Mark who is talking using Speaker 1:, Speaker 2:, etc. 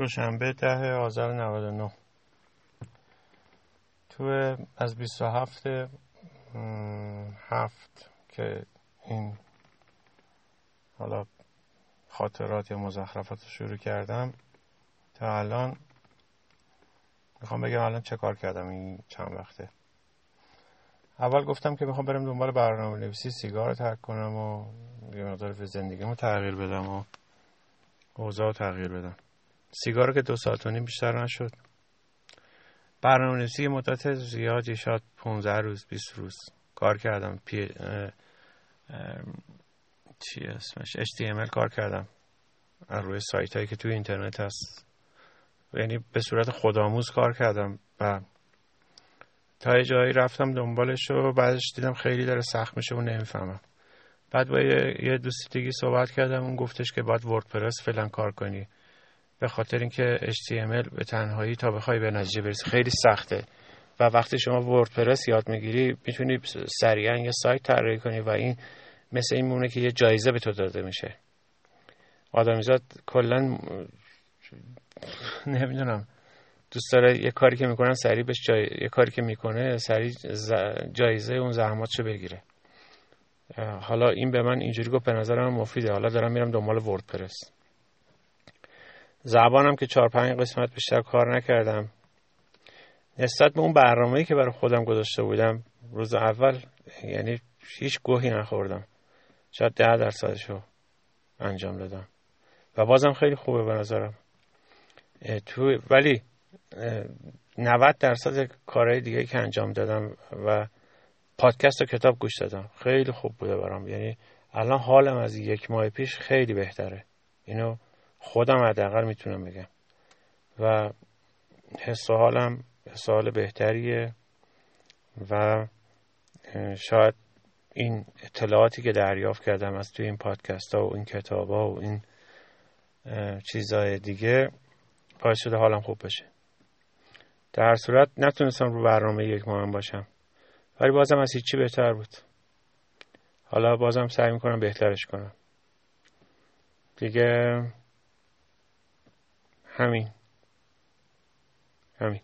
Speaker 1: دوشنبه ده آذر 99 تو از 27 هفت که این حالا خاطرات یا مزخرفات رو شروع کردم تا الان می‌خوام بگم الان چه کار کردم این چند وقته. اول گفتم که می‌خوام برم دنبال برنامه نویسی سیگار رو ترک کنم و یه مقدار زندگیمو تغییر بدم و اوضاع تغییر بدم. سیگار که دو ساعت و نیم بیشتر نشد. برنامه نویسی مدت زیادی شاید 15 روز 20 روز کار کردم. پی... چی اسمش؟ HTML کار کردم. روی سایت هایی که توی اینترنت هست. یعنی به صورت خودآموز کار کردم و تا یه جایی رفتم دنبالش و بعدش دیدم خیلی داره سخت میشه و نمی‌فهمم. بعد با یه دوستی دیگه صحبت کردم. اون گفتش که باید وردپرس فعلا کار کنی. به خاطر اینکه HTML به تنهایی تا بخوای به نتیجه برسی خیلی سخته. و وقتی شما وردپرس یاد می‌گیری می‌تونی سریعا یه سایت طراحی کنی و این مثل این مونه که یه جایزه به تو داده میشه. آدمیزاد کلا نمی‌دونم. دوست داره یه کاری که می‌کنن سریع بهش جای... یه کاری که می‌کنه سریع جایزه اون زحماتشو بگیره. حالا این به من اینجوری گفت به نظرم مفیده. حالا دارم میرم دنبال وردپرس. زبانم که چهار پنج قسمت بیشتر کار نکردم. نسبت به اون برنامه‌ای که برای خودم گذاشته بودم روز اول یعنی هیچ گوهی نخوردم. شاید ده درصدشو انجام دادم. و بازم خیلی خوبه به نظرم. تو ولی 90 درصد کارهای دیگه که انجام دادم و پادکست و کتاب گوش دادم. خیلی خوب بوده برام. یعنی الان حالم از یک ماه پیش خیلی بهتره. اینو خودم حداقل می‌تونم بگم. و حس و حالم حس حال بهتریه و شاید این اطلاعاتی که دریافت کردم از توی این پادکست ها و این کتاب ها و این چیزهای دیگه باعث شده حالم خوب بشه. در صورت نتونستم رو برنامه یک ماه باشم. ولی بازم از هیچی بهتر بود. حالا بازم سعی می‌کنم بهترش کنم. دیگه همین همین